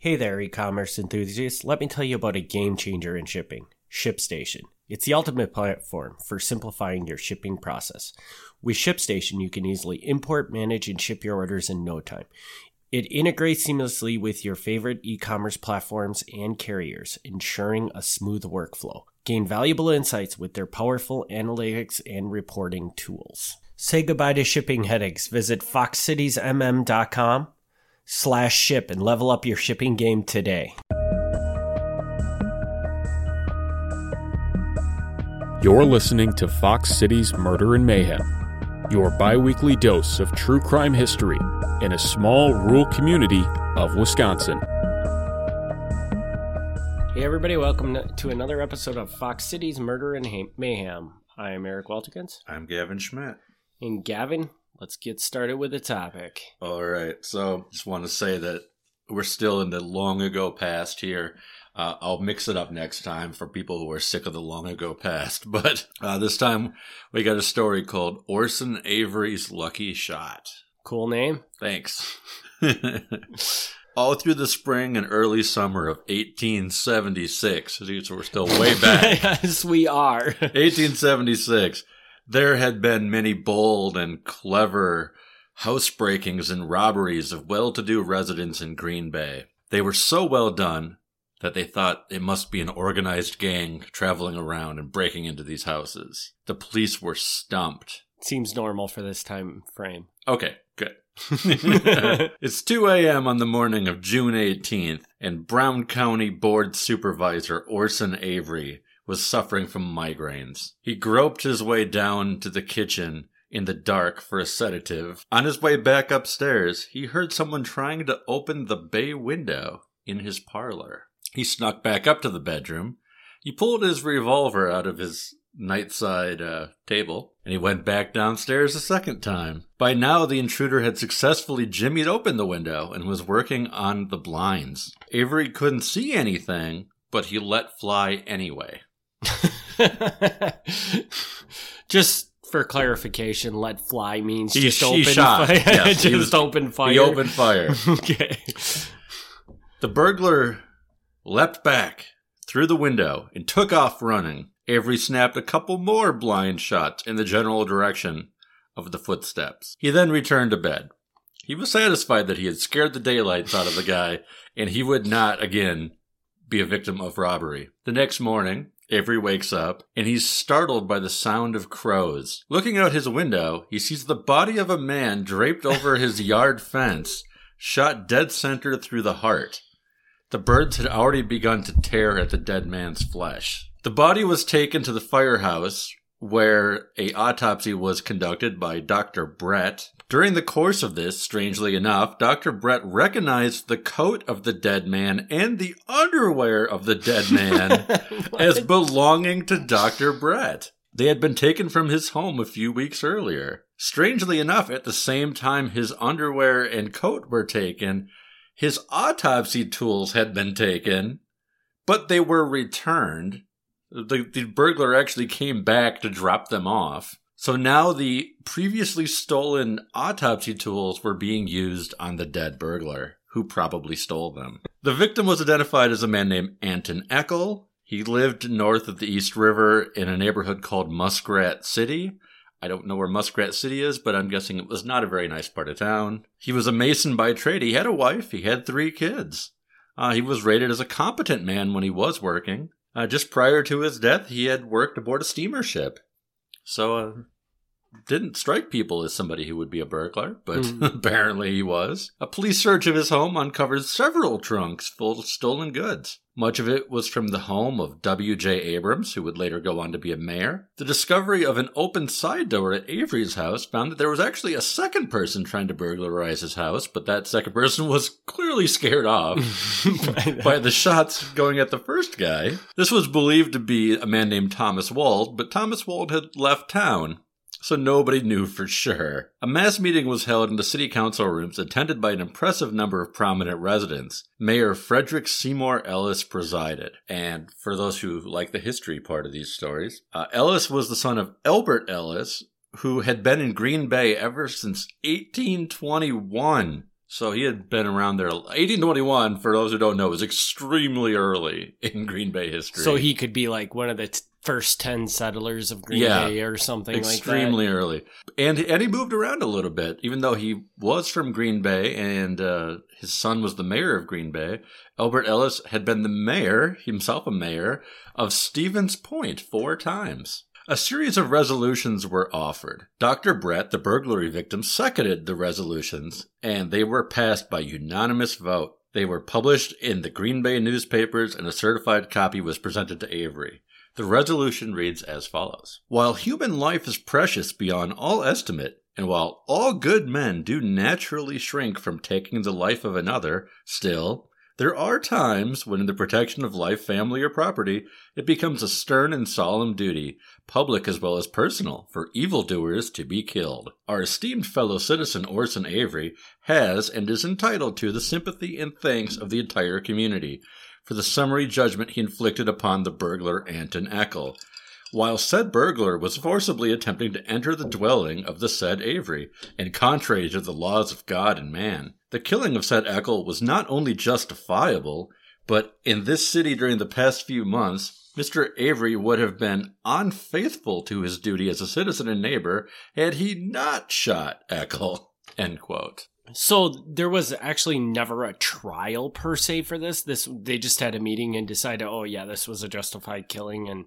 Hey there, e commerce enthusiasts. Let me tell you about a game changer in shipping ShipStation. It's the ultimate platform for simplifying your shipping process. With ShipStation, you can easily import, manage, and ship your orders in no time. It integrates seamlessly with your favorite e commerce platforms and carriers, ensuring a smooth workflow. Gain valuable insights with their powerful analytics and reporting tools. Say goodbye to shipping headaches. Visit foxcitiesmm.com slash ship and level up your shipping game today. You're listening to Fox Cities Murder and Mayhem, your biweekly dose of true crime history in a small rural community of Wisconsin. Hey, everybody, welcome to another episode of Fox Cities Murder and Mayhem. I'm Eric Waltikins. I'm Gavin Schmidt. And Gavin, let's get started with the topic. All right. So, just want to say that we're still in the long ago past here. Uh, I'll mix it up next time for people who are sick of the long ago past. But uh, this time we got a story called Orson Avery's Lucky Shot. Cool name. Thanks. All through the spring and early summer of 1876, So we're still way back. yes, we are. 1876. There had been many bold and clever housebreakings and robberies of well to do residents in Green Bay. They were so well done that they thought it must be an organized gang traveling around and breaking into these houses. The police were stumped. Seems normal for this time frame. Okay, good. it's 2 a.m. on the morning of June 18th, and Brown County Board Supervisor Orson Avery was suffering from migraines. He groped his way down to the kitchen in the dark for a sedative. On his way back upstairs, he heard someone trying to open the bay window in his parlor. He snuck back up to the bedroom. He pulled his revolver out of his nightside uh, table and he went back downstairs a second time. By now, the intruder had successfully jimmied open the window and was working on the blinds. Avery couldn't see anything, but he let fly anyway. just for clarification, let fly means He- just open shot. fire. Yes, just was- open fire. He opened fire. okay. The burglar leapt back through the window and took off running. Avery snapped a couple more blind shots in the general direction of the footsteps. He then returned to bed. He was satisfied that he had scared the daylights out of the guy, and he would not again be a victim of robbery. The next morning, Avery wakes up and he's startled by the sound of crows. Looking out his window, he sees the body of a man draped over his yard fence, shot dead center through the heart. The birds had already begun to tear at the dead man's flesh. The body was taken to the firehouse where a autopsy was conducted by Dr. Brett. During the course of this, strangely enough, Dr. Brett recognized the coat of the dead man and the underwear of the dead man as belonging to Dr. Brett. They had been taken from his home a few weeks earlier. Strangely enough, at the same time his underwear and coat were taken, his autopsy tools had been taken, but they were returned. The, the burglar actually came back to drop them off. So now the previously stolen autopsy tools were being used on the dead burglar, who probably stole them. The victim was identified as a man named Anton Eckel. He lived north of the East River in a neighborhood called Muskrat City. I don't know where Muskrat City is, but I'm guessing it was not a very nice part of town. He was a mason by trade. He had a wife. He had three kids. Uh, he was rated as a competent man when he was working. Uh, just prior to his death, he had worked aboard a steamer ship. So, uh, didn't strike people as somebody who would be a burglar, but Mhm. apparently he was. A police search of his home uncovered several trunks full of stolen goods. Much of it was from the home of W.J. Abrams, who would later go on to be a mayor. The discovery of an open side door at Avery's house found that there was actually a second person trying to burglarize his house, but that second person was clearly scared off by the shots going at the first guy. This was believed to be a man named Thomas Wald, but Thomas Wald had left town. So nobody knew for sure. A mass meeting was held in the city council rooms attended by an impressive number of prominent residents. Mayor Frederick Seymour Ellis presided. And for those who like the history part of these stories, uh, Ellis was the son of Elbert Ellis, who had been in Green Bay ever since 1821. So he had been around there. 1821, for those who don't know, is extremely early in Green Bay history. So he could be like one of the t- first 10 settlers of Green Yeah. Bay or something like that. extremely like early, and and he moved around a little bit, even though he was from Green Bay and uh, his son was the mayor of Green Bay. Albert Ellis had been the mayor, himself a mayor, of Stevens Point four times. A series of resolutions were offered. Dr. Brett, the burglary victim, seconded the resolutions, and they were passed by unanimous vote. They were published in the Green Bay newspapers, and a certified copy was presented to Avery. The resolution reads as follows While human life is precious beyond all estimate, and while all good men do naturally shrink from taking the life of another, still, there are times when, in the protection of life, family, or property, it becomes a stern and solemn duty, public as well as personal, for evildoers to be killed. Our esteemed fellow citizen Orson Avery has and is entitled to the sympathy and thanks of the entire community for the summary judgment he inflicted upon the burglar Anton Eckel, while said burglar was forcibly attempting to enter the dwelling of the said Avery, and contrary to the laws of God and man. The killing of said Eckel was not only justifiable, but in this city during the past few months, Mr. Avery would have been unfaithful to his duty as a citizen and neighbor had he not shot Eckel. End quote. So there was actually never a trial per se for this. This they just had a meeting and decided, oh yeah, this was a justified killing, and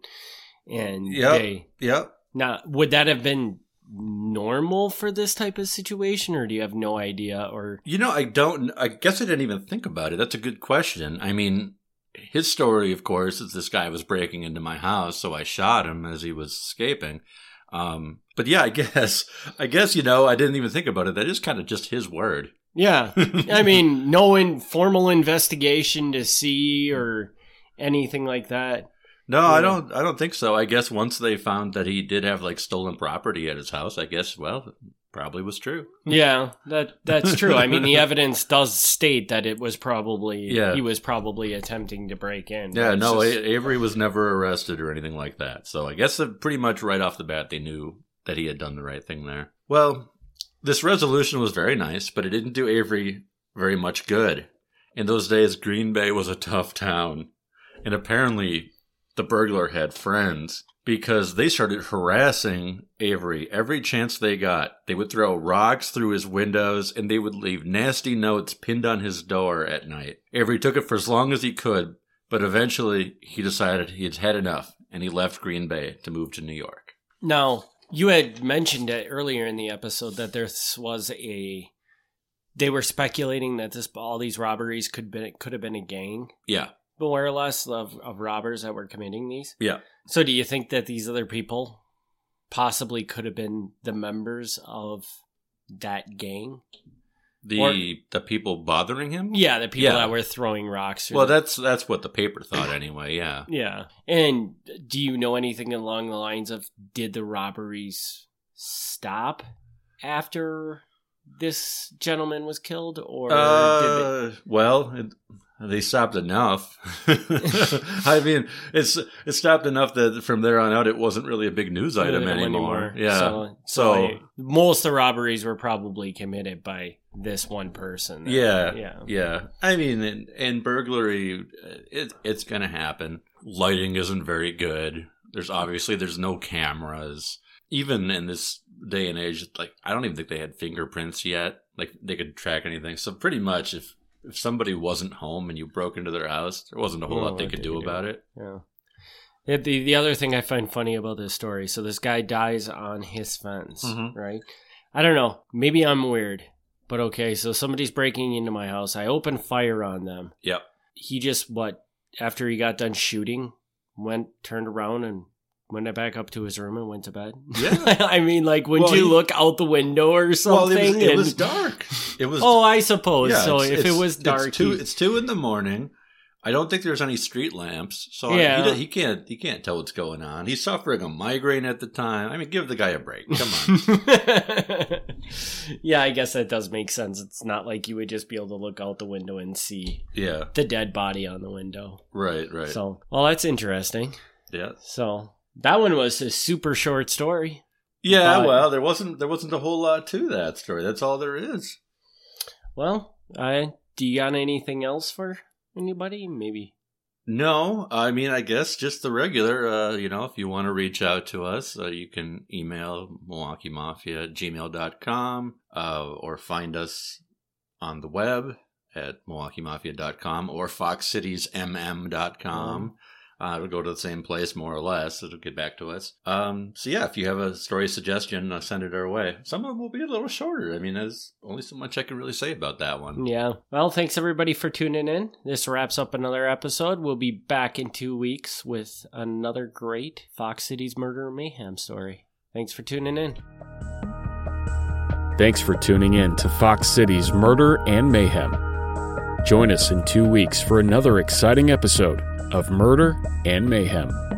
and Yep. they Yep. now would that have been normal for this type of situation, or do you have no idea? Or You know, I don't. I guess I didn't even think about it. That's a good question. I mean, his story, of course, is this guy was breaking into my house, so I shot him as he was escaping. Um, but yeah, I guess, I guess you know, I didn't even think about it. That is kind of just his word. yeah, I mean, no in, formal investigation to see or anything like that. No, I don't. I don't think so. I guess once they found that he did have like stolen property at his house, I guess well, probably was true. Yeah, that that's true. I mean, the evidence does state that it was probably Yeah. he was probably attempting to break in. Yeah, no, just- Avery was never arrested or anything like that. So I guess pretty much right off the bat they knew that he had done the right thing there. Well, this resolution was very nice, but it didn't do Avery very much good. In those days, Green Bay was a tough town, and apparently the burglar had friends because they started harassing Avery every chance they got. They would throw rocks through his windows and they would leave nasty notes pinned on his door at night. Avery took it for as long as he could, but eventually he decided he had had enough and he left Green Bay to move to New York. Now, you had mentioned it earlier in the episode that this was a. They were speculating that this all these robberies could been could have been a gang, Yeah. More or less, of, of robbers that were committing these. Yeah. So, do you think that these other people possibly could have been the members of that gang? The Or- the people bothering him? Yeah, the people Yeah. that were throwing rocks. or Well, the- that's that's what the paper thought anyway. Yeah. Yeah. And do you know anything along the lines of did the robberies stop after this gentleman was killed or did Uh, well, it, they stopped enough. I mean, it's it stopped enough that from there on out, it wasn't really a big news item anymore. Yeah. So, So- so most of the robberies were probably committed by this one person. Yeah, Yeah. yeah. I mean, in, in burglary, uh, it, it's going to happen. Lighting isn't very good. There's obviously there's no cameras. Even in this day and age, like I don't even think they had fingerprints yet. Like they could track anything. So pretty much, if if somebody wasn't home and you broke into their house, there wasn't a whole Oh, lot they could do could do. about it. Yeah. Yeah, The the other thing I find funny about this story, so this guy dies on his fence, Mhm. right? I don't know. Maybe I'm weird, but okay. So somebody's breaking into my house. I open fire on them. Yep. He just what after he got done shooting, went turned around and went back up to his room and went to bed. Yeah. I mean, like, would Well, you he- look out the window or something? Well, it was, it was dark. It was Oh, I suppose Yeah, so. If it was dark, it's two, it's two in the morning. I don't think there's any street lamps, so Yeah. he, he can't he can't tell what's going on. He's suffering a migraine at the time. I mean, give the guy a break. Come on. yeah, I guess that does make sense. It's not like you would just be able to look out the window and see yeah, the dead body on the window. right, right. So, well, that's interesting. yeah, So, that one was a super short story. yeah. But- well, there wasn't there wasn't a whole lot to that story. That's all there is. Well, Uh, do you got anything else for anybody? Maybe. No, I mean, I guess just the regular. Uh, you know, if you want to reach out to us, uh, you can email Milwaukee Mafia at gmail.com uh, or find us on the web at milwaukeemafia.com or foxcitiesmm.com. Uh, it'll go to the same place more or less. It'll get back to us. Um, so yeah, if you have a story suggestion, uh, send it our way. Some of them will be a little shorter. I mean, there's only so much I can really say about that one. Yeah. Well, thanks everybody for tuning in. This wraps up another episode. We'll be back in two weeks with another great Fox Cities Murder and Mayhem story. Thanks for tuning in. Thanks for tuning in to Fox Cities Murder and Mayhem. Join us in two weeks for another exciting episode of Murder and Mayhem.